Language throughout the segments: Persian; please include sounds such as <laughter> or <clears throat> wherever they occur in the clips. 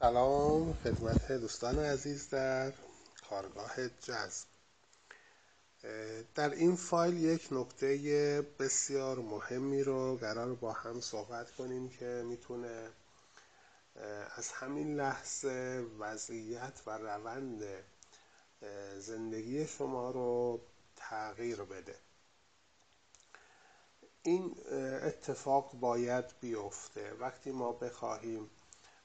سلام خدمت دوستان عزیز در کارگاه جذب. در این فایل یک نکته بسیار مهمی رو قرار با هم صحبت کنیم که می‌تونه از همین لحظه وضعیت و روند زندگی شما رو تغییر بده. این اتفاق باید بیفته. وقتی ما بخواهیم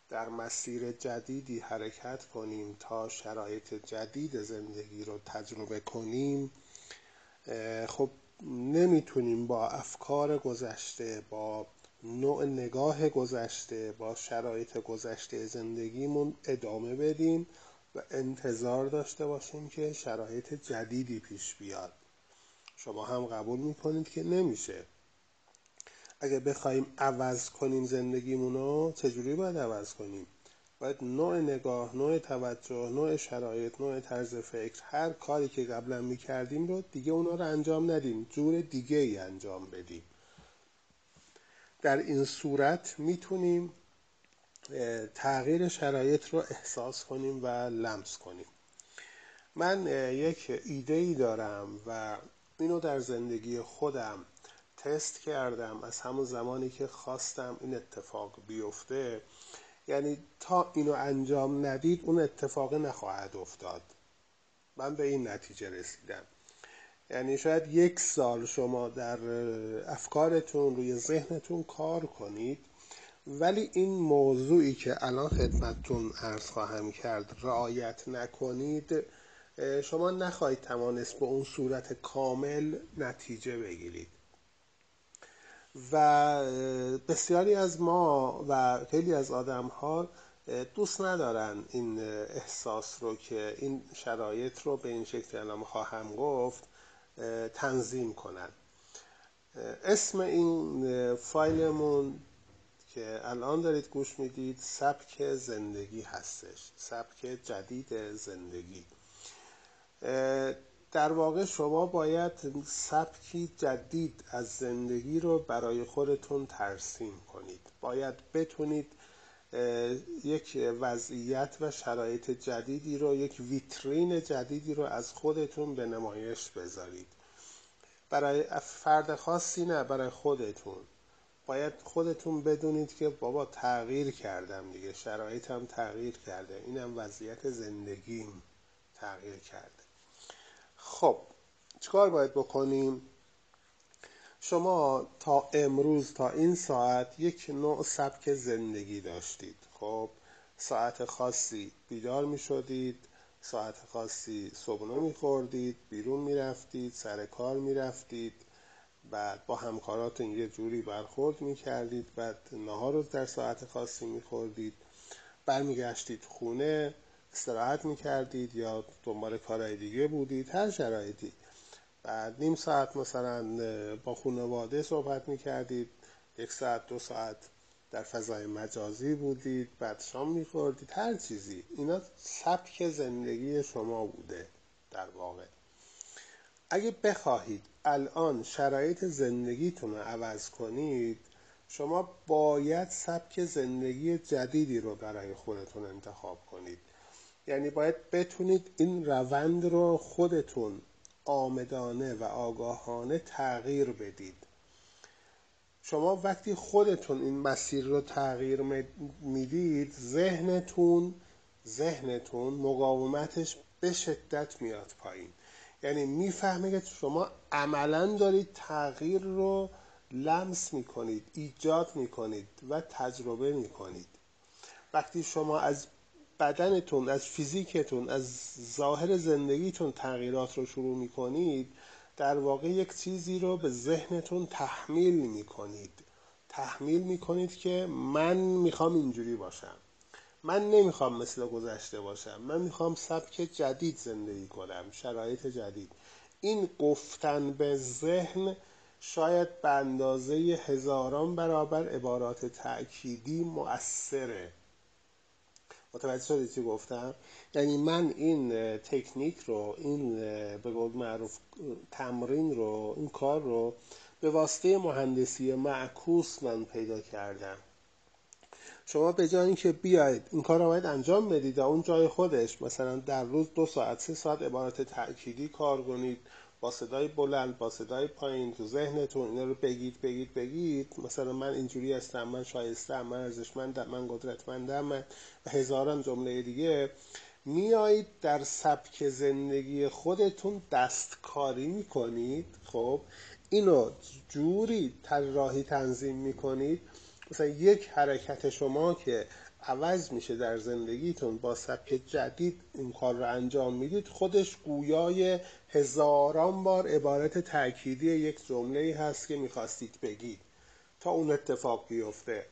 در مسیر جدیدی حرکت کنیم تا شرایط جدید زندگی رو تجربه کنیم خب نمی‌تونیم با افکار گذشته با نوع نگاه گذشته با شرایط گذشته زندگیمون ادامه بدیم و انتظار داشته باشیم که شرایط جدیدی پیش بیاد. شما هم قبول می‌کنید که نمیشه. اگه بخوایم عوض کنیم زندگیمون رو چجوری باید عوض کنیم؟ باید نوع نگاه نوع توجه نوع شرایط نوع طرز فکر هر کاری که قبلا می‌کردیم رو دیگه اونا رو انجام ندیم. جور دیگه ای انجام بدیم. در این صورت می‌تونیم تغییر شرایط رو احساس کنیم و لمس کنیم. من یک ایده ای دارم و اینو در زندگی خودم تست کردم از همون زمانی که خواستم این اتفاق بیفته. یعنی تا اینو انجام ندید اون اتفاق نخواهد افتاد. من به این نتیجه رسیدم. یعنی شاید یک سال شما در افکارتون روی ذهنتون کار کنید ولی این موضوعی که الان خدمتتون عرض خواهم کرد رعایت نکنید شما نخواهید توانست به اون صورت کامل نتیجه بگیرید. و بسیاری از ما و خیلی از آدم ها دوست ندارن این احساس رو که این شرایط رو به این شکل الان خواهم گفت تنظیم کنن. اسم این فایلمون که الان دارید گوش می‌دید سبک زندگی هستش. سبک جدید زندگی. در واقع شما باید سبکی جدید از زندگی رو برای خودتون ترسیم کنید. باید بتونید یک وضعیت و شرایط جدیدی رو یک ویترین جدیدی رو از خودتون به نمایش بذارید. برای فرد خاصی نه برای خودتون. باید خودتون بدونید که بابا تغییر کردم دیگه شرایطم تغییر کرده اینم وضعیت زندگیم تغییر کرده. خب چیکار باید بکنیم؟ شما تا امروز تا این ساعت یک نوع سبک زندگی داشتید. خب ساعت خاصی بیدار می شدید ساعت خاصی صبحونه می خوردید بیرون می رفتید سر کار می رفتید بعد با همکاراتون یه جوری برخورد می کردید بعد نهار رو در ساعت خاصی می خوردید برمیگشتید خونه استراحت می‌کردید یا دنبال کارهای دیگه بودید هر شرایطی. بعد نیم ساعت مثلا با خانواده صحبت می‌کردید یک ساعت دو ساعت در فضای مجازی بودید بعد شام میخوردید هر چیزی. اینا سبک زندگی شما بوده در واقع. اگه بخواهید الان شرایط زندگیتون رو عوض کنید شما باید سبک زندگی جدیدی رو برای خودتون انتخاب کنید. یعنی باید بتونید این روند رو خودتون آمدانه و آگاهانه تغییر بدید. شما وقتی خودتون این مسیر رو تغییر می‌دید ذهنتون ذهنتون مقاومتش به شدت میاد پایین. یعنی می‌فهمه که شما عملا دارید تغییر رو لمس می‌کنید ایجاد می‌کنید و تجربه می‌کنید. وقتی شما از بدنتون از فیزیکتون از ظاهر زندگیتون تغییرات رو شروع می‌کنید در واقع یک چیزی رو به ذهنتون تحمیل می‌کنید. تحمیل می‌کنید که من می‌خوام اینجوری باشم. من نمی‌خوام مثل گذشته باشم. من می‌خوام سبک جدید زندگی کنم شرایط جدید. این گفتن به ذهن شاید به اندازه هزاران برابر عبارات تأکیدی مؤثره. متوجه شدید چی گفتم؟ یعنی من این تکنیک رو این به قول معروف تمرین رو این کار رو به واسطه مهندسی معکوس من پیدا کردم. شما به جای اینکه بیاید این کار رو باید انجام بدید اون جای خودش مثلا در روز دو ساعت سه ساعت عبارت تأکیدی کار کنید. با صدای بلند با صدای پایین تو ذهنتون اینا رو بگید بگید بگید. مثلا من اینجوری هستم من شایستم من ارزشمندم من قدرتمندم من و هزاران جمله دیگه. میایید در سبک زندگی خودتون دستکاری می‌کنید. خب اینو جوری طراحی تنظیم می‌کنید. مثلا یک حرکت شما که عوض میشه در زندگیتون با سبک جدید این کار رو انجام می‌دید خودش گویای هزاران بار عبارت تأکیدی یک جمله هست که می‌خواستید بگید تا اون اتفاق بیفته.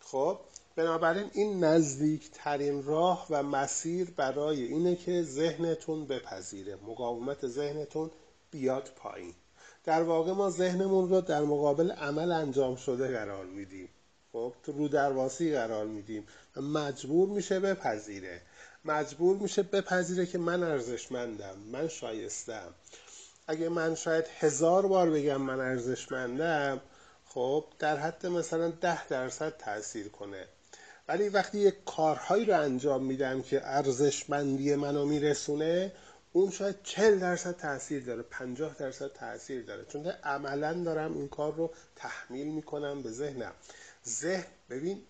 خب بنابراین این نزدیکترین راه و مسیر برای اینه که ذهنتون بپذیره. مقاومت ذهنتون بیاد پایین. در واقع ما ذهنمون رو در مقابل عمل انجام شده قرار میدیم. خب تو رو درواسی قرار میدیم. مجبور میشه بپذیره. مجبور میشه بپذیره که من ارزشمندم من شایستم. اگه من شاید هزار بار بگم من ارزشمندم خب در حد مثلا ده درصد تاثیر کنه. ولی وقتی یک کارهایی رو انجام میدم که ارزشمندی منو میرسونه اون شاید چل درصد تاثیر داره پنجاه درصد تاثیر داره. چون عملا دارم این کار رو تحمیل می‌کنم به ذهنم. ذهن ببین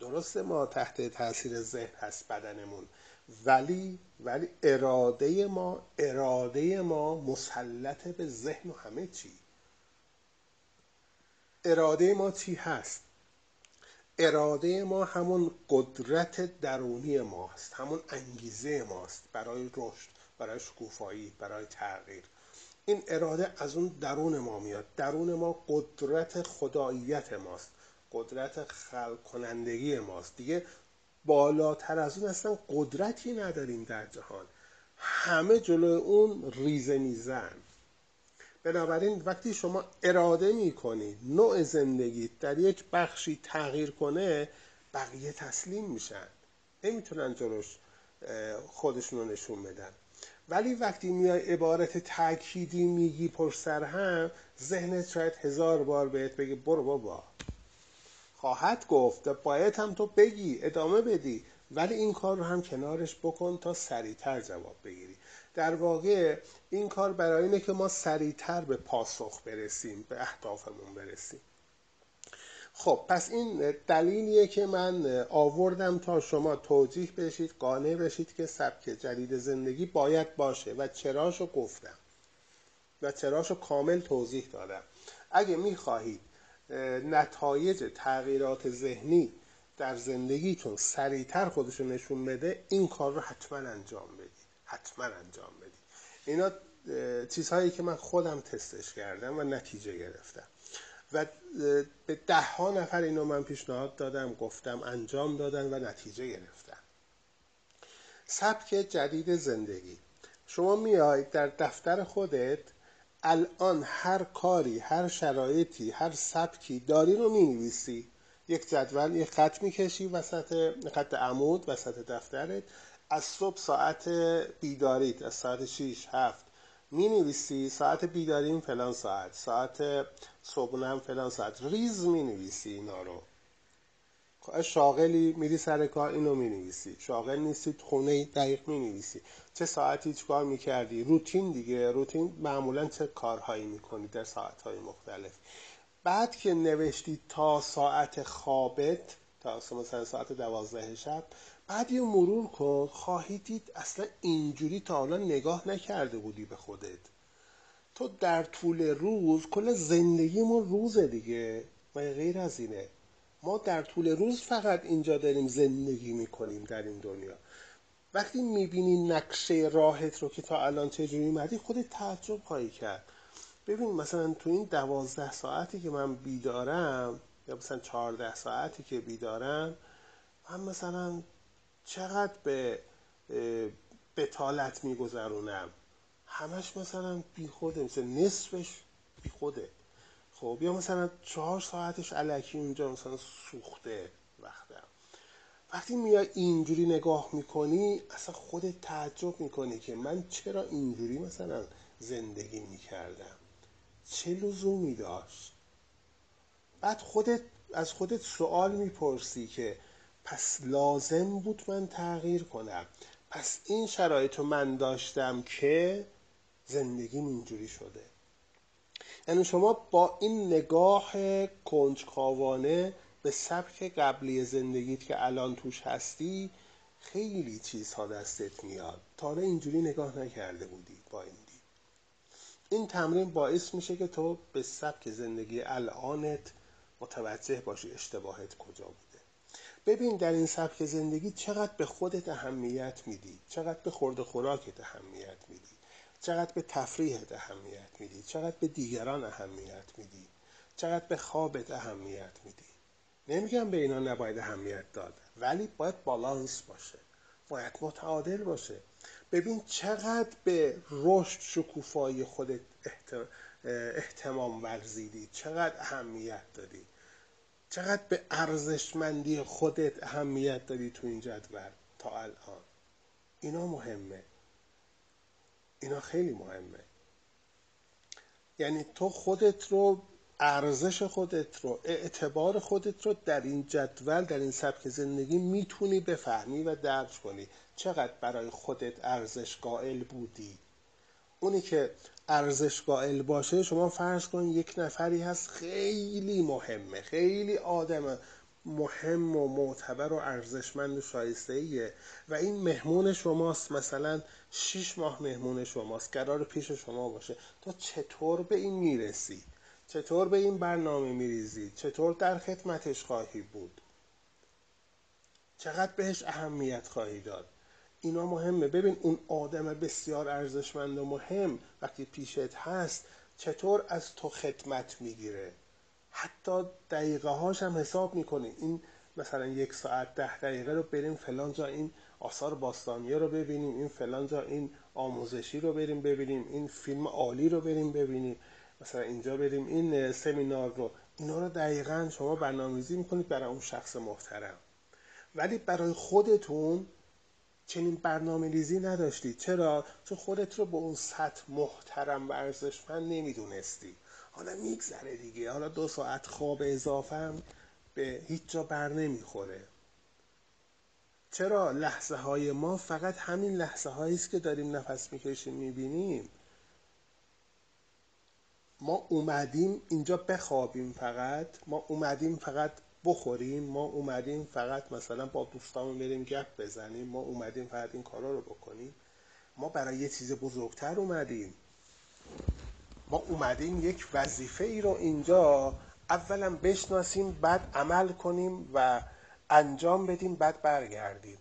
درسته ما تحت تاثیر ذهن هست بدنمون. ولی ولی اراده ما اراده ما مسلط به ذهن و همه چی. اراده ما چی هست؟ اراده ما همون قدرت درونی ماست همون انگیزه ماست برای رشد برای شکوفایی برای تغییر. این اراده از اون درون ما میاد. درون ما قدرت خداییت ماست. قدرت خلق کنندگی ماست. دیگه بالاتر از اون اصلا قدرتی نداریم در جهان. همه جلو اون ریزه میزن. بنابراین وقتی شما اراده می‌کنید نوع زندگی در یک بخشی تغییر کنه بقیه تسلیم میشن. نمی‌تونن جلوش خودشون رو نشون بدن. ولی وقتی میای عبارت تأکیدی میگی پشت سر هم ذهنت شاید هزار بار بهت بگه برو بابا. خواهد گفت باید هم تو بگی ادامه بدی. ولی این کار رو هم کنارش بکن تا سریعتر جواب بگیری. در واقع این کار برای اینه که ما سریعتر به پاسخ برسیم به اهدافمون برسیم. خب پس این دلیلیه که من آوردم تا شما توجیه بشید قانع بشید که سبک جدید زندگی باید باشه و چراشو گفتم و چراشو کامل توضیح دادم. اگه می‌خواهید نتایج تغییرات ذهنی در زندگیتون سریعتر خودشو نشون بده این کار رو حتما انجام بدید حتما انجام بدید اینا چیزهایی که من خودم تستش کردم و نتیجه گرفتم. و به ده ها نفر اینو من پیشنهاد دادم گفتم انجام دادن و نتیجه گرفتن. سبک جدید زندگی. شما میاید در دفتر خودت الان هر کاری هر شرایطی هر سبکی داری رو می نویسی یک جدول یک خط می‌کشی وسط خط عمود وسط دفترت. از صبح ساعت بیداریت از ساعت 6 7 می نویسی ساعت بیداریم فلان ساعت ساعت صبحونم فلان ساعت. ریز می نویسی اینا رو. شاغلی میری سر کار اینو می نویسی شاغل نیستی خونه دقیق می نویسی چه ساعتی چکار می کردی روتین دیگه. روتین معمولا چه کارهایی می کنی در ساعتهای مختلف؟ بعد که نوشتی تا ساعت خوابت تا مثلا ساعت دوازده شب بعد یه مرور کن. خواهی دید اصلا اینجوری تا حالا نگاه نکرده بودی به خودت. تو در طول روز کل زندگیمون روزه دیگه. و غیر از اینه. ما در طول روز فقط اینجا داریم زندگی می‌کنیم در این دنیا. وقتی می‌بینی نقشه راهت رو که تا الان چجوری مدی خودت تعجب خواهی کرد. ببین مثلا تو این دوازده ساعتی که من بیدارم یا مثلا چهارده ساعتی که بیدارم من مثلا چقدر به بتالت میگذرونم. همش مثلا بیخوده مثل نصفش بیخوده. خب یا مثلا چهار ساعتش علکی اونجا مثلا سوخته وقتم وقتی میای اینجوری نگاه می‌کنی اصلا خودت تعجب می‌کنی که من چرا اینجوری مثلا زندگی می‌کردم؟ چه لزومی داشت؟ بعد خودت از خودت سوال می‌پرسی که پس لازم بود من تغییر کنم؟ پس این شرایط رو من داشتم که زندگیم اینجوری شده. یعنی شما با این نگاه کنجکاوانه به سبک قبلی زندگیت که الان توش هستی خیلی چیزها دستت میاد. تا اینجوری نگاه نکرده بودی با این دید. این تمرین باعث میشه که تو به سبک زندگی الانت متوجه باشی اشتباهت کجا بوده. ببین در این سبک زندگی چقدر به خودت اهمیت میدی چقدر به خورد خوراکت اهمیت میدی. چقدر به تفریحت اهمیت میدی؟ چقدر به دیگران اهمیت میدی؟ چقدر به خوابت اهمیت میدی؟ نمیگم به اینا نباید اهمیت داد ولی باید بالانس باشه. باید متعادل باشه. ببین چقدر به رشد شکوفایی خودت احتمام ورزیدی چقدر اهمیت دادی. چقدر به ارزشمندی خودت اهمیت دادی تو این جدول تا الان. اینا مهمه. اینا خیلی مهمه. یعنی تو خودت رو ارزش خودت رو اعتبار خودت رو در این جدول در این سبک زندگی می‌تونی بفهمی و درک کنی. چقدر برای خودت ارزش قائل بودی؟ اونی که ارزش قائل باشه شما فرض کن یک نفری هست خیلی مهمه خیلی آدم مهم و معتبر و ارزشمند و شایسته ایه و این مهمون شماست. مثلا شیش ماه مهمون شماست. قرار پیش شما باشه. تو چطور به این می‌رسی چطور به این برنامه میریزی چطور در خدمتش خواهی بود؟ چقدر بهش اهمیت خواهی داد؟ اینا مهمه. ببین اون آدم بسیار ارزشمند و مهم. وقتی پیشت هست چطور از تو خدمت می‌گیره؟ حتی دقیقه هاش هم حساب می‌کنی. این مثلا یک ساعت ده دقیقه رو بریم فلان جا این آثار باستانیه رو ببینیم این فلان جا این آموزشی رو بریم ببینیم این فیلم عالی رو بریم ببینیم مثلا اینجا بریم این سمینار رو. اینا رو دقیقا شما برنامه‌ریزی می‌کنید برای اون شخص محترم. ولی برای خودتون چنین برنامه ریزی نداشتی چرا؟ چون خودت رو به اون سطح محترم و ارزشمند نمی‌دونستی. حالا میگذره دیگه. حالا دو ساعت خواب اضافه هم به هیچ جا بر نمی‌خوره. چرا لحظه های ما فقط همین لحظه هایی است که داریم نفس می‌کشیم می‌بینیم؟ ما اومدیم اینجا بخوابیم فقط. ما اومدیم فقط بخوریم. ما اومدیم فقط مثلا با دوستامون بریم گپ بزنیم. ما اومدیم فقط این کارا رو بکنیم. ما برای یه چیز بزرگتر اومدیم. ما اومدیم یک وظیفه ای رو اینجا اولا بشناسیم بعد عمل کنیم و انجام بدیم بعد برگردیم.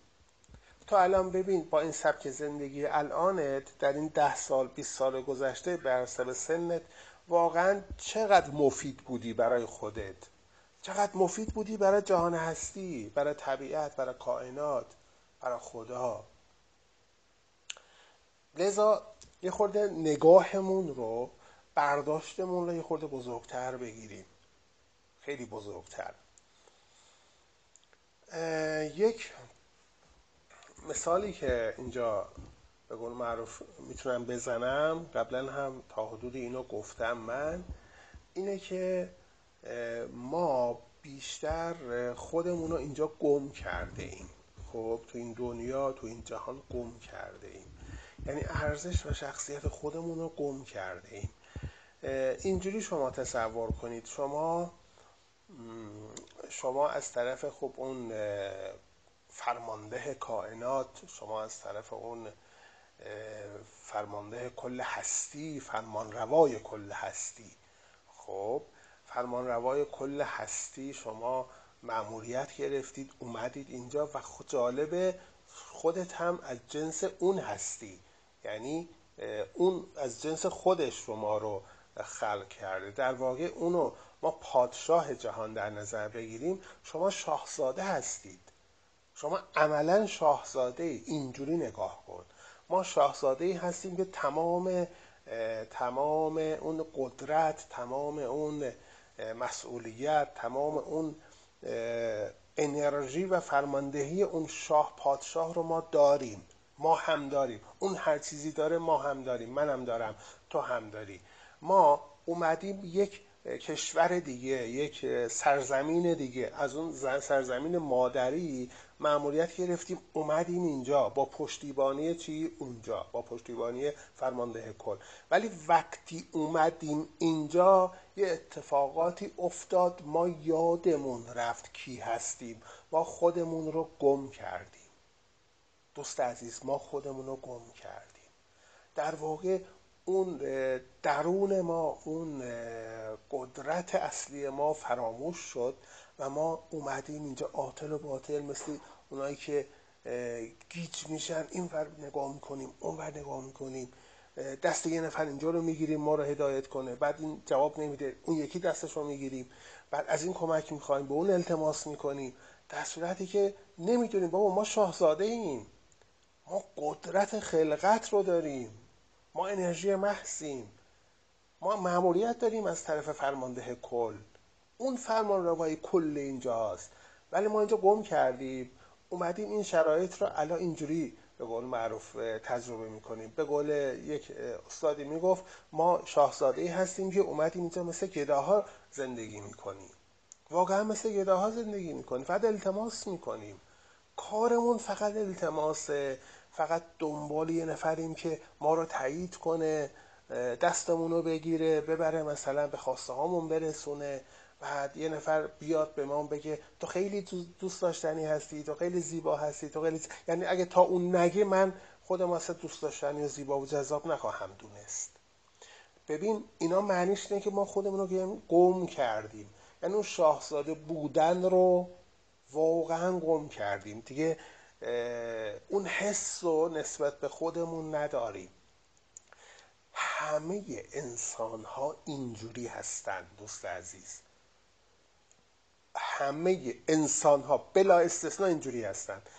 تو الان ببین با این سبک زندگی الانت در این ده سال 20 سال گذشته بر سنت واقعا چقدر مفید بودی برای خودت؟ چقدر مفید بودی برای جهان هستی برای طبیعت برای کائنات برای خدا؟ لذا یه خورده نگاهمون رو برداشتمون رو یه خورده بزرگتر بگیریم. خیلی بزرگتر. یک مثالی که اینجا به قول معروف می‌تونم بزنم قبلا هم تا حدود اینو گفتم من اینه که ما بیشتر خودمون رو اینجا گم کرده ایم. خب تو این دنیا تو این جهان گم کرده ایم. یعنی ارزش و شخصیت خودمون رو گم کرده ایم. اینجوری شما تصور کنید. شما شما از طرف خب اون فرمانده کائنات شما از طرف اون فرمانده کل هستی فرمان روای کل هستی. خب فرمان روای کل هستی شما معمولیت گرفتید اومدید اینجا و جالبه خودت هم از جنس اون هستی. یعنی اون از جنس خودش شما رو خلق کرده. در واقع اونو ما پادشاه جهان در نظر بگیریم شما شاهزاده هستید. شما عملا شاهزاده اینجوری نگاه کن. ما شاهزاده ای هستیم که تمام تمام اون قدرت تمام اون مسئولیت تمام اون انرژی و فرماندهی اون شاه پادشاه رو ما داریم. ما هم داریم. اون هر چیزی داره ما هم داریم. من هم دارم. تو هم داری. ما اومدیم یک کشور دیگه یک سرزمین دیگه. از اون سرزمین مادری معمولیت گرفتیم اومدیم اینجا با پشتیبانی چی؟ اونجا با پشتیبانی فرمانده کل. ولی وقتی اومدیم اینجا یه اتفاقاتی افتاد ما یادمون رفت کی هستیم. ما خودمون رو گم کردیم. دوست عزیز ما خودمون رو گم کردیم. در واقع اون درون ما اون قدرت اصلی ما فراموش شد و ما اومدیم اینجا آتل و باطل مثل اونایی که گیج میشن این ور نگاه می‌کنیم اون ور نگاه می‌کنیم. دست یه نفر اینجا رو می‌گیریم ما رو هدایت کنه. بعد این جواب نمیده اون یکی دستش رو می‌گیریم. بعد از این کمک می‌خوایم به اون التماس می‌کنیم. در صورتی که نمی‌دونیم بابا ما شاهزاده ایم ما قدرت خلقت رو داریم. ما انرژی محضیم. ما معمولیت داریم از طرف فرمانده کل. اون فرمان روایی کل اینجاست. ولی ما اینجا گم کردیم. اومدیم این شرایط رو الان اینجوری به قول معروف تجربه می‌کنیم. به قول یک استادی می‌گفت ما شاهزاده هستیم که اومدیم اینجا مثل گداها زندگی می‌کنیم. واقعا مثل گداها زندگی می‌کنیم. فقط التماس می‌کنیم. کارمون فقط التماسه. فقط دنبال یه نفریم که ما رو تایید کنه دستمون رو بگیره ببره مثلا به خواسته هامون برسونه. بعد یه نفر بیاد به ما بگه تو خیلی دوست داشتنی هستی تو خیلی زیبا هستی تو خیلی یعنی اگه تا اون نگه من خودم واسه دوست داشتنی و زیبا و جذاب نخواهم دونست. ببین اینا معنیش اینه که ما خودمون رو گم کردیم. یعنی اون شاهزاده بودن رو واقعا گم کردیم. دیگه اون حس رو نسبت به خودمون نداریم. همه انسان ها اینجوری هستند دوست عزیز. همه انسان ها بلا استثنا اینجوری هستند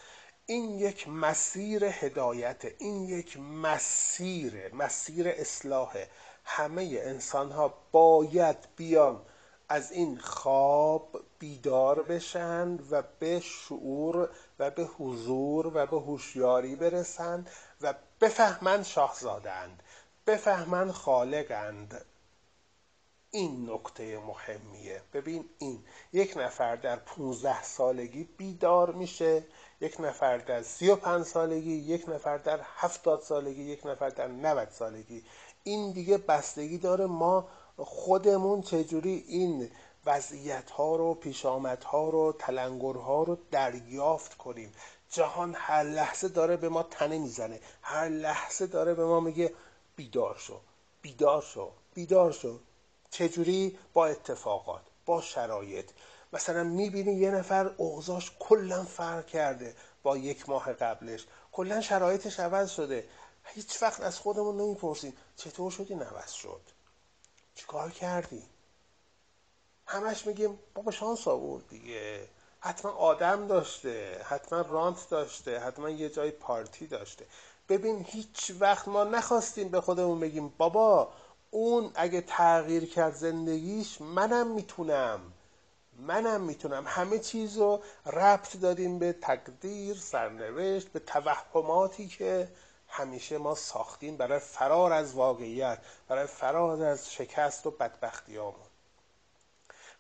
این یک مسیر هدایت این یک مسیر مسیر اصلاح. همه انسان ها باید بیان از این خواب بیدار بشند و به شعور و به حضور و به هوشیاری برسند و بفهمند شاهزادند بفهمند خالقند این نکته مهمیه. ببین این یک نفر در 15 سالگی بیدار میشه یک نفر در 35 سالگی یک نفر در 70 سالگی یک نفر در 90 سالگی. این دیگه بستگی داره ما خودمون چجوری این وضعیت ها رو پیشامت ها رو تلنگر ها رو دریافت کنیم. جهان هر لحظه داره به ما تنه می‌زنه. هر لحظه داره به ما میگه بیدار شو بیدار شو بیدار شو. چجوری؟ با اتفاقات با شرایط. مثلا می‌بینی یه نفر اوضاش کلا فرق کرده با یک ماه قبلش. کلا شرایطش عوض شده. هیچ وقت از خودمون نمی‌پرسیم چطور شدی؟ عوض شد. چیکار کردی؟ همش میگیم بابا شانس آورد دیگه. حتما آدم داشته حتما رانت داشته حتما یه جای پارتی داشته. ببین هیچ وقت ما نخواستیم به خودمون بگیم بابا اون اگه تغییر کرد زندگیش منم می‌تونم. منم می‌تونم. همه چیز رو ربط دادیم به تقدیر سرنوشت به توهماتی که همیشه ما ساختیم برای فرار از واقعیت برای فرار از شکست و بدبختیامون.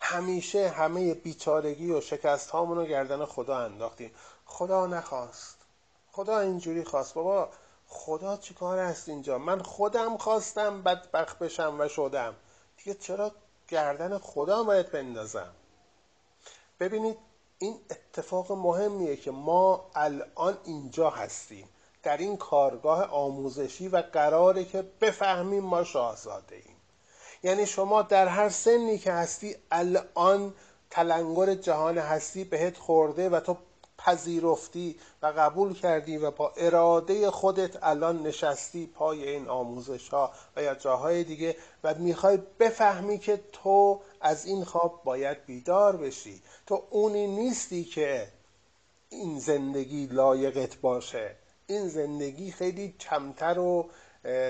همیشه همه بیچارگی و شکست رو گردن خدا انداختیم. خدا نخواست. خدا اینجوری خواست. بابا خدا چیکار هست اینجا؟ من خودم خواستم بدبخت بشم و شدم. دیگه چرا گردن خدا باید بندازم؟ ببینید این اتفاق مهمیه که ما الان اینجا هستیم. در این کارگاه آموزشی و قراره که بفهمیم ما شاهزاده ایم. یعنی شما در هر سنی که هستی الان تلنگر جهان هستی بهت خورده و تو پذیرفتی و قبول کردی و با اراده خودت الان نشستی پای این آموزش ها و یا جاهای دیگه و می‌خوای بفهمی که تو از این خواب باید بیدار بشی. تو اونی نیستی که این زندگی لایقت باشه. این زندگی خیلی کمتر و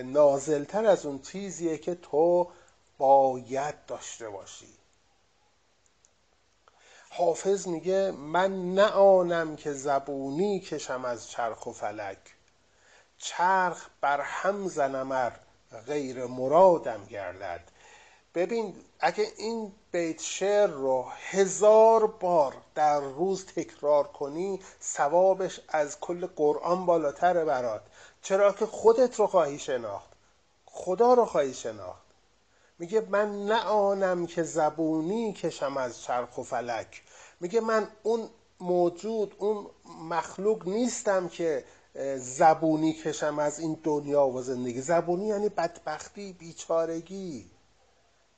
نازلتر از اون چیزیه که تو باید داشته باشی. حافظ میگه من نه آنم که زبونی کشم از چرخ و فلک. چرخ بر هم زنم غیر مرادم گردد. ببین اگه این بیت شعر رو هزار بار در روز تکرار کنی ثوابش از کل قرآن بالاتره برات. چرا که خودت رو خواهی شناخت. خدا رو خواهی شناخت. میگه من نه آنم که زبونی کشم از چرخ و فلک. میگه من اون موجود اون مخلوق نیستم که زبونی کشم از این دنیا و زندگی. زبونی یعنی بدبختی بیچارگی.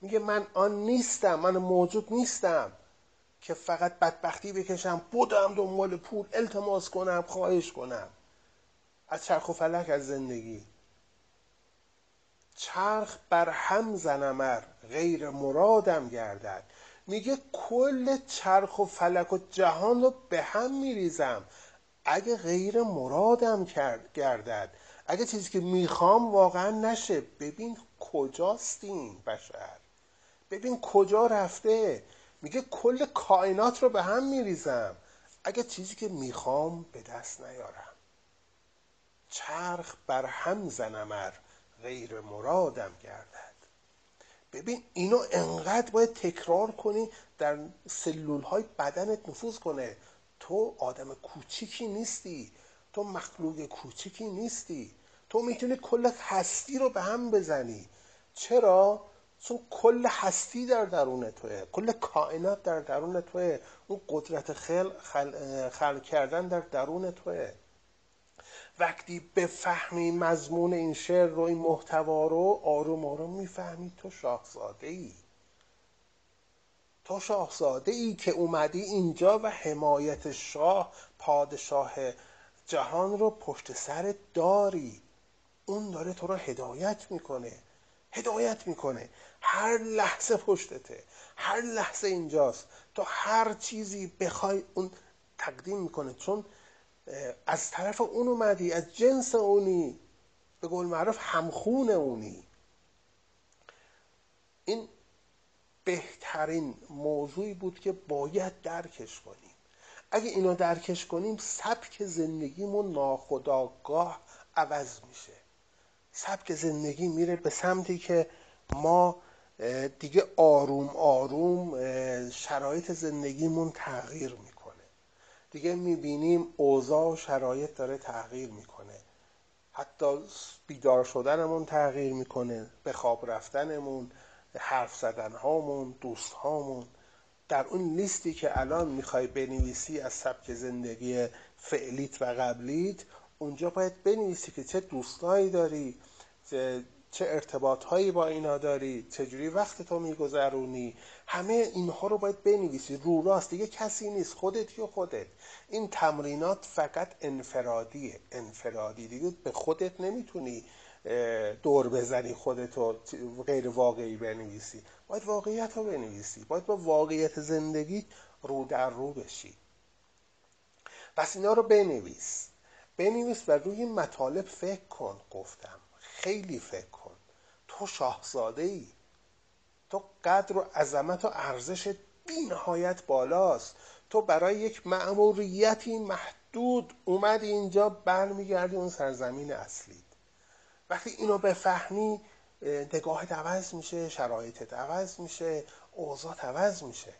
میگه من آن نیستم من موجود نیستم که فقط بدبختی بکشم بودم دنبال پول التماس کنم خواهش کنم. از چرخ و فلک از زندگی. چرخ بر هم زنمر غیر مرادم گردد. میگه کل چرخ و فلک و جهان رو به هم میریزم. اگه غیر مرادم گردد. اگه چیزی که می‌خوام واقعا نشه. ببین کجاست این بشر. ببین کجا رفته. میگه کل کائنات رو به هم میریزم. اگه چیزی که می‌خوام به دست نیارم. چرخ بر هم زنمر غیر مرادم گردد. ببین اینو انقدر باید تکرار کنی در سلول های بدنت نفوذ کنه. تو آدم کوچیکی نیستی. تو مخلوق کوچیکی نیستی. تو می‌تونی کل هستی رو به هم بزنی. چرا؟ چون کل هستی در درون توه. کل کائنات در درون توه. اون قدرت خلق خل... خلق کردن در درون توه. وقتی بفهمی مضمون این شعر رو این محتوا رو آروم آروم می‌فهمی تو شاهزاده ای تو شاهزاده ای که اومدی اینجا و حمایت شاه پادشاه جهان رو پشت سر داری. اون داره تو رو هدایت می‌کنه هدایت می‌کنه. هر لحظه پشتته هر لحظه اینجاست. تو هر چیزی بخوای اون تقدیم می‌کنه. چون از طرف اون اومدی از جنس اونی. به قول معروف همخون اونی. این بهترین موضوعی بود که باید درکش کنیم. اگه اینو درکش کنیم سبک زندگیمون ناخداگاه عوض میشه. سبک زندگی میره به سمتی که ما دیگه آروم آروم شرایط زندگیمون تغییر می‌کنه. دیگه می‌بینیم اوضاع و شرایط داره تغییر می‌کنه. حتی بیدار شدنمون تغییر می‌کنه به خواب رفتنمون حرف زدن هامون دوست هامون در اون لیستی که الان می‌خوای بنویسی از سبک زندگی فعلیت و قبلیت اونجا باید بنویسی که چه دوستایی داری چه ارتباط هایی با اینا داری چجوری وقت تو میگذرونی؟ همه اینها رو باید بنویسی. رو راست دیگه کسی نیست خودت یا خودت. این تمرینات فقط انفرادیه. انفرادی دیگه به خودت نمی‌تونی دور بزنی خودتو غیر واقعی بنویسی. باید واقعیت رو بنویسی. باید با واقعیت زندگی رو در رو بشی. پس اینا رو بنویس. بنویس و روی مطالب فکر کن گفتم. خیلی فکر کن. تو شاهزاده ای تو قدر و عظمت و ارزش بی نهایت بالاست. تو برای یک مأموریتی محدود اومدی اینجا برمیگردی اون سرزمین اصلی. وقتی اینو بفهمی نگاهت عوض میشه شرایطت عوض میشه اوضاع عوض میشه.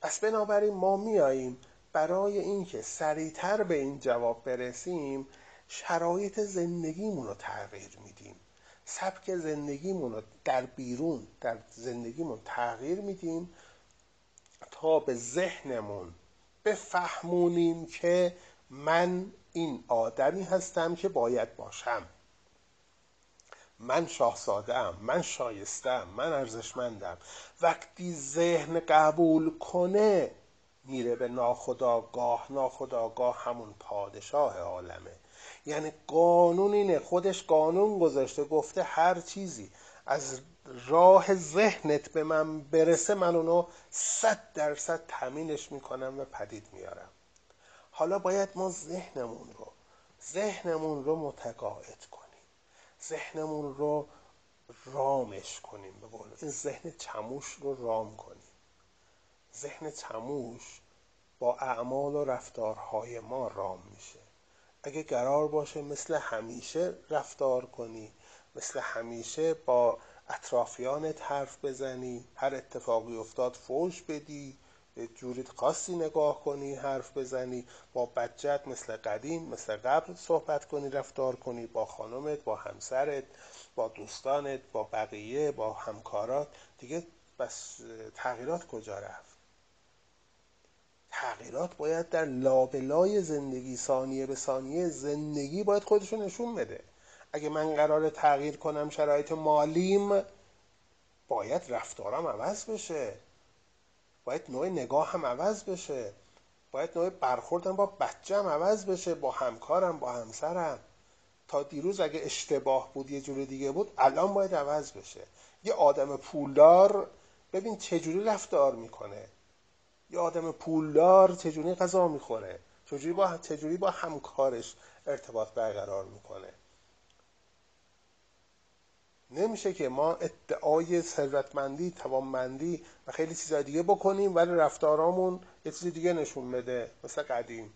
پس بنابراین ما میاییم برای اینکه سریعتر به این جواب برسیم شرایط زندگیمون رو تغییر میدیم. سبک زندگیمون رو در بیرون در زندگیمون تغییر میدیم تا به ذهنمون بفهمونیم که من این آدمی هستم که باید باشم. من شاهزاده من شایستم من ارزشمندم. وقتی ذهن قبول کنه میره به ناخداگاه ناخداگاه همون پادشاه عالمه. یعنی قانون اینه خودش قانون گذاشته گفته هر چیزی از راه ذهنت به من برسه من اونو صد درصد تمینش می‌کنم و پدید میارم. حالا باید ما ذهنمون رو ذهنمون رو متقاعد کنیم. ذهنمون رو رامش کنیم به قول این ذهن چموش رو رام کنیم. ذهن چموش با اعمال و رفتارهای ما رام میشه. اگه قرار باشه مثل همیشه رفتار کنی مثل همیشه با اطرافیانت حرف بزنی هر اتفاقی افتاد فوش بدی به جوریت خاصی نگاه کنی حرف بزنی با بچت مثل قدیم مثل قبل صحبت کنی رفتار کنی با خانمت با همسرت با دوستانت با بقیه با همکارات. دیگه بس تغییرات کجا رفت؟ تغییرات باید در لابلای زندگی ثانیه به ثانیه زندگی باید خودشو نشون بده. اگه من قرار تغییر کنم شرایط مالیم باید رفتارم عوض بشه. باید نوع نگاه هم عوض بشه. باید نوع برخوردم با بچم عوض بشه. با همکارم با همسرم. تا دیروز اگه اشتباه بود یه جور دیگه بود الان باید عوض بشه. یه آدم پولدار ببین چجوری رفتار می‌کنه. یه آدم پولدار چجوری غذا می‌خوره؟ چجوری با چجوری با همکارش ارتباط برقرار می‌کنه؟ نمیشه که ما ادعای ثروتمندی توانمندی و خیلی چیزای دیگه بکنیم ولی رفتارامون یه چیز دیگه نشون بده مثل قدیم.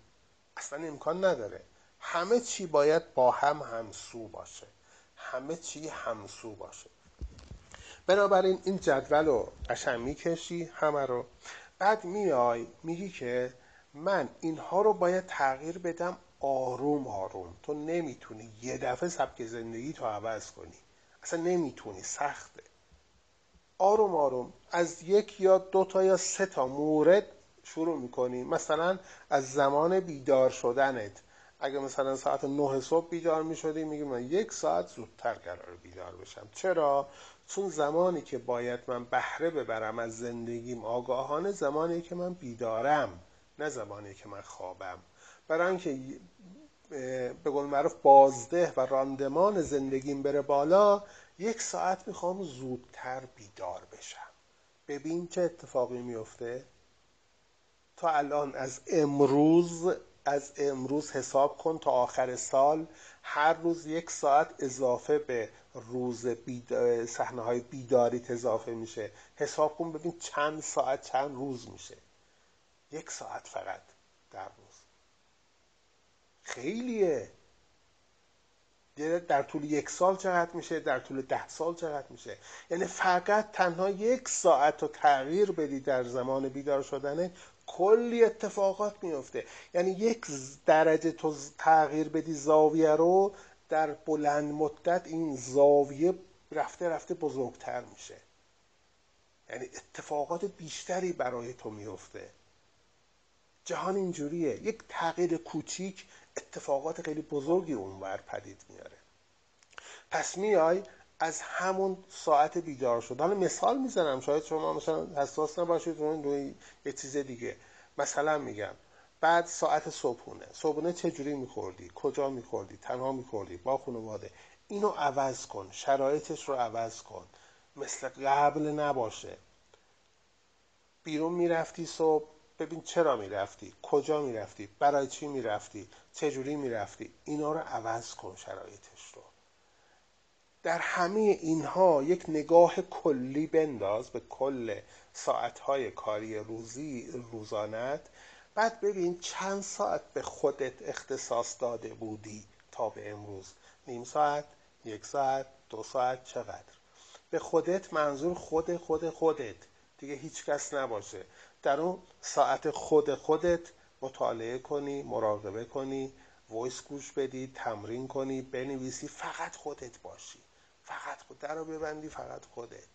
اصلا امکان نداره. همه چی باید با هم همسو باشه. همه چی همسو باشه. بنابراین این جدول رو قشنگ می‌کشی همه رو. بعد میای میگی که من اینها رو باید تغییر بدم آروم آروم. تو نمی‌تونی یه دفعه سبک زندگی تو عوض کنی. اصلا نمی‌تونی سخته. آروم آروم از یک یا دو تا یا سه تا مورد شروع می‌کنی. مثلا از زمان بیدار شدنت. اگه مثلا ساعت نه صبح بیدار می‌شدی میگی من یک ساعت زودتر قرار بیدار بشم. چرا؟ چون زمانی که باید من بهره ببرم از زندگیم آگاهانه زمانی که من بیدارم نه زمانی که من خوابم. برای اینکه به قول معروف بازده و راندمان زندگیم بره بالا یک ساعت می‌خوام زودتر بیدار بشم. ببین چه اتفاقی میفته تا الان از امروز از امروز حساب کن تا آخر سال هر روز یک ساعت اضافه به روز صحنه های بیداریت اضافه میشه. حساب کن ببین چند ساعت چند روز میشه. یک ساعت فقط در روز. خیلیه. در طول یک سال چقدر میشه؟ در طول ده سال چقدر میشه؟ یعنی فقط تنها یک ساعت رو تغییر بدی در زمان بیدار شدنه کلی اتفاقات میفته. یعنی یک درجه تو تغییر بدی زاویه رو در بلند مدت این زاویه رفته رفته بزرگتر میشه. یعنی اتفاقات بیشتری برای تو میفته. جهان اینجوریه. یک تغییر کوچیک اتفاقات خیلی بزرگی اونور پدید میاره. پس میای از همون ساعت بیدار شد حالا مثال می‌زنم. شاید شما مثلا حساس نباشید روی یه چیز دیگه. مثلا میگم. بعد ساعت صبحونه. صبحونه چه جوری میخوردی؟ کجا میخوردی؟ تنها میخوردی؟ با خانواده. اینو عوض کن. شرایطش رو عوض کن. مثل قبل نباشه. بیرون می‌رفتی صبح. ببین چرا می‌رفتی؟ کجا می‌رفتی؟ برای چی می‌رفتی؟ چجوری می‌رفتی؟ اینا رو عوض کن شرایطش رو. در همه اینها یک نگاه کلی بنداز به کل ساعتهای کاری روزی روزانت. بعد ببین چند ساعت به خودت اختصاص داده بودی تا به امروز؟ نیم ساعت یک ساعت دو ساعت چقدر؟ به خودت منظور خود خود خودت. دیگه هیچ کس نباشه. در اون ساعت خود خودت مطالعه کنی مراقبه کنی ویس گوش بدی تمرین کنی بنویسی فقط خودت باشی. فقط خود در رو ببندی فقط خودت.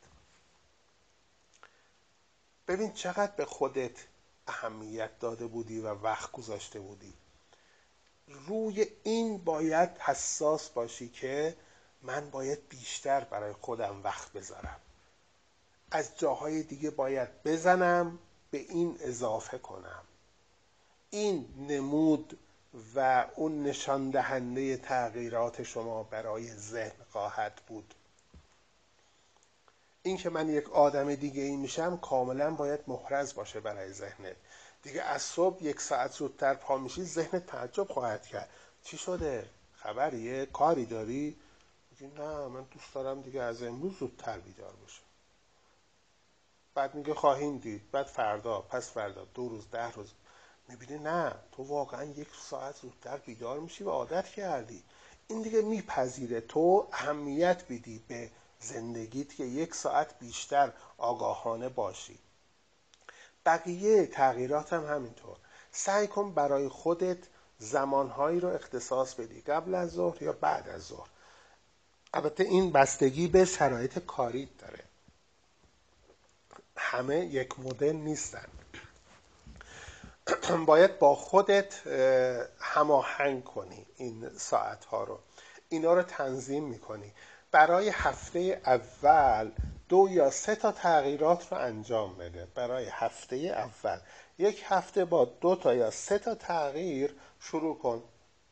ببین چقدر به خودت اهمیت داده بودی و وقت گذاشته بودی. روی این باید حساس باشی که من باید بیشتر برای خودم وقت بذارم. از جاهای دیگه باید بزنم به این اضافه کنم. این نمود و اون نشان دهنده تغییرات شما برای ذهن خواهد بود. این که من یک آدم دیگه ای میشم کاملا باید محرز باشه برای ذهنت. دیگه از صبح یک ساعت زودتر پا میشی ذهن تعجب خواهد کرد. چی شده؟ خبریه؟ کاری داری؟ نه من دوست دارم دیگه از امروز زودتر بیدار بشم بعد میگه خواهیم دید. بعد فردا پس فردا دو روز ده روز. می‌بینی نه تو واقعا یک ساعت زودتر بیدار میشی و عادت کردی. این دیگه میپذیره. تو اهمیت بدی به زندگیت که یک ساعت بیشتر آگاهانه باشی. بقیه تغییرات هم همینطور. سعی کن برای خودت زمانهایی رو اختصاص بدی قبل از ظهر یا بعد از ظهر. البته این بستگی به شرایط کاریت داره. همه یک مدل نیستن. <clears throat> باید با خودت هماهنگ کنی این ساعت ها رو. اینا رو تنظیم می‌کنی. برای هفته اول دو یا سه تا تغییرات رو انجام بده. برای هفته اول. یک هفته با دو تا یا سه تا تغییر شروع کن.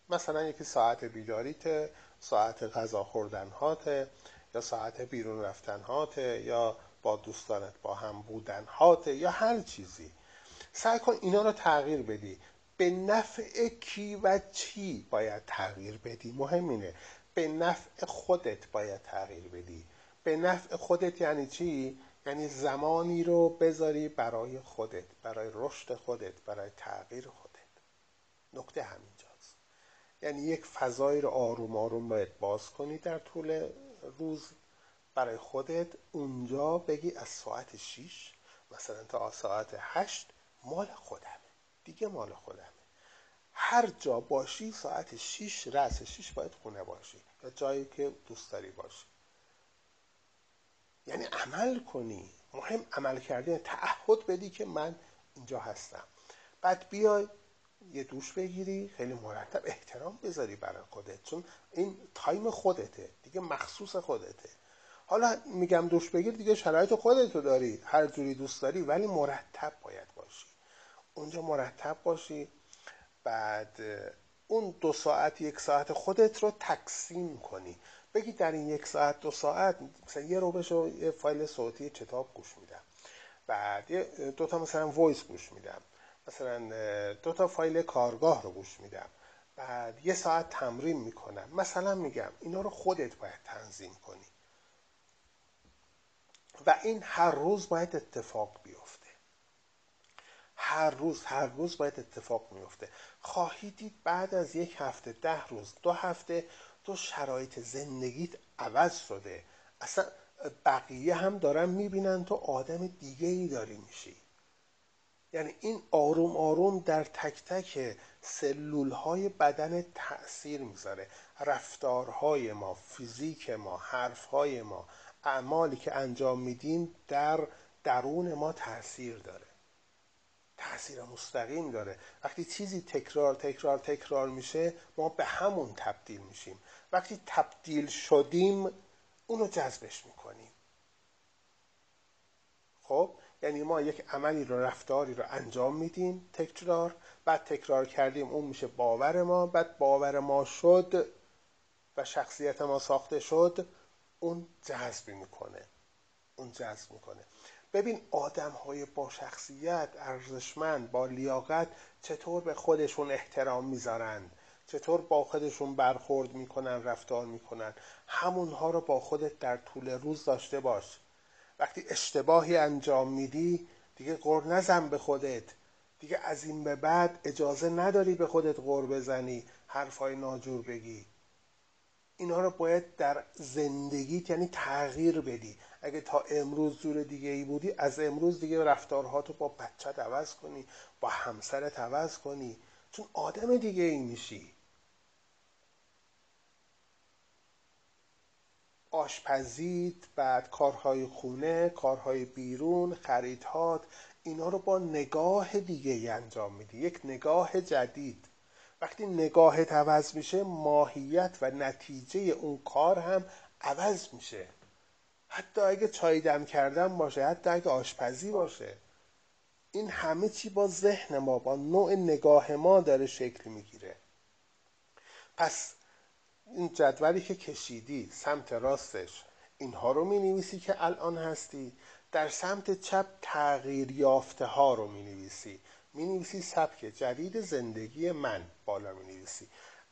مثلا یکی ساعت بیداریت ساعت غذا خوردن هاته یا ساعت بیرون رفتن هاته یا با دوستانت با هم بودن هاته یا هر چیزی. سعی کن اینا رو تغییر بدی. به نفع کی و چی باید تغییر بدی؟ مهم اینه. به نفع خودت باید تغییر بدی. به نفع خودت یعنی چی؟ یعنی زمانی رو بذاری برای خودت برای رشد خودت برای تغییر خودت. نکته همینجاست. یعنی یک فضایی رو آروم آروم باید باز کنی در طول روز برای خودت. اونجا بگی از ساعت 6 مثلا تا ساعت 8 مال خودمه. دیگه مال خودمه. هر جا باشی ساعت 6 رأس 6 باید خونه باشی یا جایی که دوست داری باشی. یعنی عمل کنی. مهم عمل کردن تعهد بدی که من اینجا هستم. بعد بیای یه دوش بگیری خیلی مرتب احترام بذاری برای خودت. چون این تایم خودته. دیگه مخصوص خودته. حالا میگم دوش بگیر دیگه شرایط خودتو داری. هر جوری دوست داری ولی مرتب باید باشی. اونجا مرتب باشی. بعد اون دو ساعت یک ساعت خودت رو تقسیم کنی. بگی در این یک ساعت دو ساعت مثلا یه رو یه فایل صوتی کتاب گوش میدم. بعد دو تا مثلا voice گوش میدم. مثلا دو تا فایل کارگاه رو گوش میدم. بعد یه ساعت تمرین می‌کنم. مثلا میگم اینا رو خودت باید تنظیم کنی. و این هر روز باید اتفاق بیفته. هر روز هر روز باید اتفاق میفته خواهی دید بعد از یک هفته ده روز دو هفته تو شرایط زندگیت عوض شده. اصلا بقیه هم دارن می‌بینن تو آدم دیگه ای داری میشی. یعنی این آروم آروم در تک تک سلول های بدن تأثیر می‌ذاره. رفتارهای ما فیزیک ما حرفهای ما اعمالی که انجام میدیم در درون ما تاثیر داره. تاثیر مستقیم داره. وقتی چیزی تکرار تکرار تکرار میشه ما به همون تبدیل میشیم. وقتی تبدیل شدیم اونو جذبش می‌کنیم. خب یعنی ما یک عملی رو رفتاری رو انجام میدیم تکرار بعد تکرار کردیم اون میشه باور ما بعد باور ما شد و شخصیت ما ساخته شد اون جذب می‌کنه. اون جذب می‌کنه. ببین آدم های با شخصیت ارزشمند با لیاقت چطور به خودشون احترام می‌ذارند؟ چطور با خودشون برخورد می‌کنن رفتار می‌کنن؟ همونها رو با خودت در طول روز داشته باش. وقتی اشتباهی انجام میدی دیگه غر نزن به خودت. دیگه از این به بعد اجازه نداری به خودت غر بزنی حرفای ناجور بگی. اینا رو باید در زندگیت یعنی تغییر بدی. اگه تا امروز جور دیگه ای بودی از امروز دیگه رفتارهاتو با بچت عوض کنی با همسرت عوض کنی. چون آدم دیگه ای میشی. آشپزیت بعد کارهای خونه کارهای بیرون خریدهات اینا رو با نگاه دیگه ای انجام میدی. یک نگاه جدید. وقتی نگاهت عوض میشه ماهیت و نتیجه اون کار هم عوض میشه. حتی اگه چای دم کردن باشه حتی اگه آشپزی باشه. این همه چی با ذهن ما با نوع نگاه ما داره شکل می‌گیره. پس این جدولی که کشیدی سمت راستش اینها رو می نویسی که الان هستی. در سمت چپ تغییر یافته ها رو می نویسی می نویسی سبک جدید زندگی من بالا می نویسی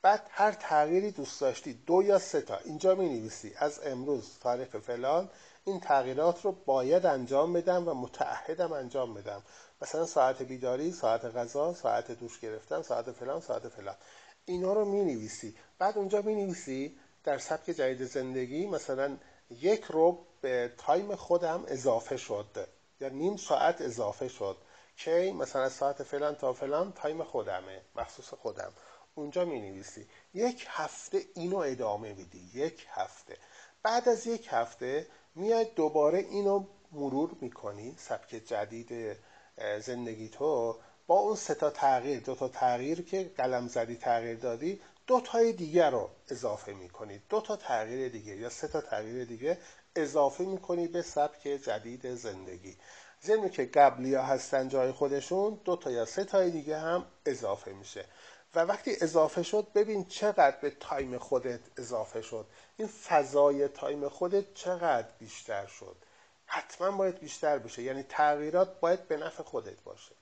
بعد هر تغییری دوست داشتی دو یا سه تا. اینجا می نویسی از امروز تاریخ فلان این تغییرات رو باید انجام بدم و متعهدم انجام بدم. مثلا ساعت بیداری ساعت غذا ساعت دوش گرفتن ساعت فلان ساعت فلان. اینا رو می نویسی بعد اونجا می نویسی در سبک جدید زندگی مثلا یک رو به تایم خودم اضافه شد. یا نیم ساعت اضافه شد. که مثلا ساعت فلان تا فلان تایم خودمه. مخصوص خودم. اونجا می نویسی یک هفته اینو ادامه میدی. یک هفته. بعد از یک هفته میاد دوباره اینو مرور می‌کنی سبک جدید زندگی تو با اون سه تا تغییر دو تا تغییر که قلم زدی تغییر دادی دو تای دیگه رو اضافه می‌کنی. دو تا تغییر دیگه یا سه تا تغییر دیگه اضافه می‌کنی به سبک جدید زندگی. ضمن که قبلی ها هستن جای خودشون دو تا یا سه تای دیگه هم اضافه میشه. و وقتی اضافه شد ببین چقدر به time خودت اضافه شد. این فضای time خودت چقدر بیشتر شد. حتما باید بیشتر بشه. یعنی تغییرات باید به نفع خودت باشه.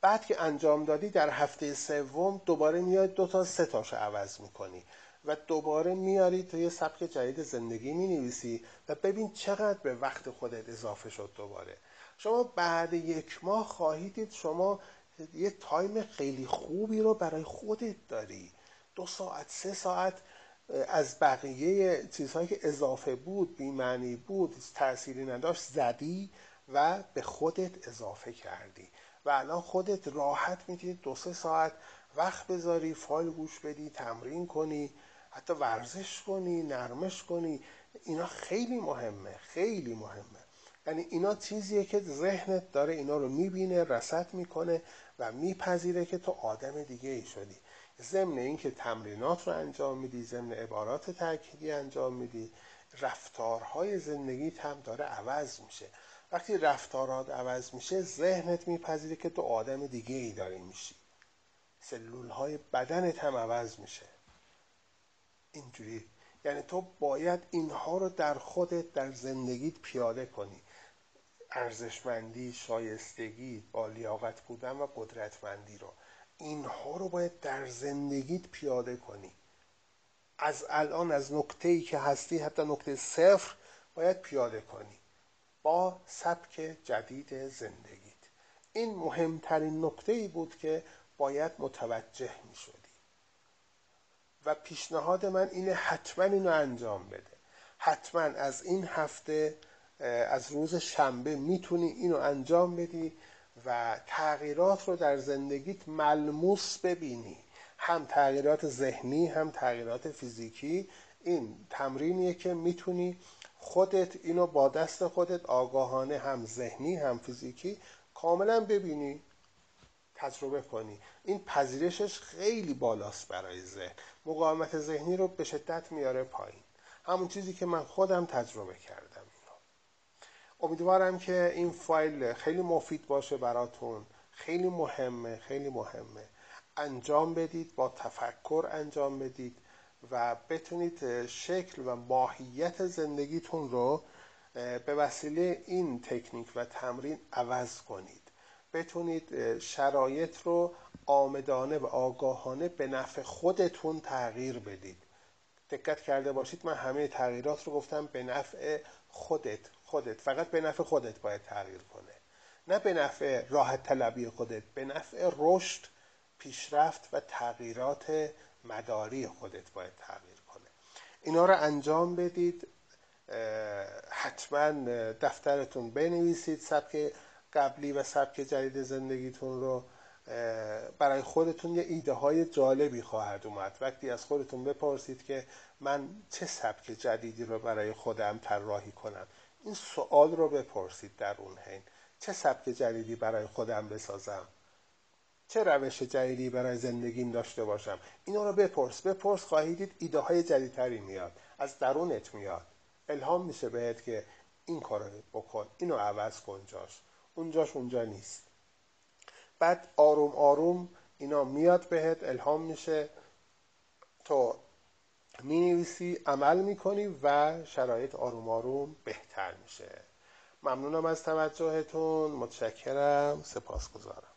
بعد که انجام دادی در هفته سوم دوباره میاد دو تا سه تاشو عوض می‌کنی و دوباره میاری تا یه سبک جدید زندگی می نویسی و ببین چقدر به وقت خودت اضافه شد دوباره. شما بعد یک ماه خواهید دید شما یه تایم خیلی خوبی رو برای خودت داری. دو ساعت سه ساعت از بقیه چیزهایی که اضافه بود بیمعنی بود تأثیری نداشت زدی و به خودت اضافه کردی. و الان خودت راحت می‌تونی دو سه ساعت وقت بذاری فایل گوش بدی تمرین کنی حتی ورزش کنی نرمش کنی. اینا خیلی مهمه خیلی مهمه. یعنی اینا چیزیه که ذهنت داره اینا رو می‌بینه رسط می‌کنه و میپذیره که تو آدم دیگه ای شدی. ضمن اینکه تمرینات رو انجام میدی ضمن عبارات تأکیدی انجام میدی رفتارهای زندگی هم داره عوض میشه. وقتی رفتارات عوض میشه ذهنت میپذیره که تو آدم دیگه ای داری میشی. سلول های بدنت هم عوض میشه. اینجوری. یعنی تو باید اینها رو در خودت در زندگیت پیاده کنی. ارزشمندی شایستگی با لیاقت بودن و قدرتمندی رو. اینها رو باید در زندگیت پیاده کنی. از الان از نقطه ای که هستی حتی نقطه صفر باید پیاده کنی. با سبک جدید زندگیت. این مهمترین نقطه ای بود که باید متوجه می شدی و پیشنهاد من اینه حتما اینو انجام بده. حتما از این هفته از روز شنبه می‌تونی اینو انجام بدی و تغییرات رو در زندگیت ملموس ببینی. هم تغییرات ذهنی هم تغییرات فیزیکی. این تمرینیه که می‌تونی خودت اینو با دست خودت آگاهانه هم ذهنی هم فیزیکی کاملا ببینی تجربه کنی. این پذیرشش خیلی بالاست برای ذهن. مقاومت ذهنی رو به شدت میاره پایین. همون چیزی که من خودم تجربه کردم. امیدوارم که این فایل خیلی مفید باشه براتون. خیلی مهمه خیلی مهمه. انجام بدید با تفکر انجام بدید و بتونید شکل و ماهیت زندگیتون رو به وسیله این تکنیک و تمرین عوض کنید. بتونید شرایط رو آمدانه و آگاهانه به نفع خودتون تغییر بدید. دقت کرده باشید من همه تغییرات رو گفتم به نفع خودت. خودت فقط به نفع خودت باید تغییر کنه. نه به نفع راحت طلبی خودت به نفع رشد پیشرفت و تغییرات مداری خودت باید تغییر کنه. اینا رو انجام بدید. حتما دفترتون بنویسید سبک قبلی و سبک جدید زندگیتون رو. برای خودتون یه ایده های جالبی خواهد اومد. وقتی از خودتون بپرسید که من چه سبک جدیدی رو برای خودم طراحی کنم. این سوال رو بپرسید در اون حین. چه سبک جدیدی برای خودم بسازم؟ چه روش جدیدی برای زندگیم داشته باشم؟ اینا رو بپرس. بپرس خواهید دید ایده های جدیدتری میاد. از درونت میاد. الهام میشه بهت که این کار رو بکن. اینو عوض کن جاش. اونجاش اونجا نیست. بعد آروم آروم اینا میاد بهت الهام میشه. تو می نویسی عمل می‌کنی و شرایط آروم آروم بهتر میشه. ممنونم از توجهتون. متشکرم. سپاسگزارم.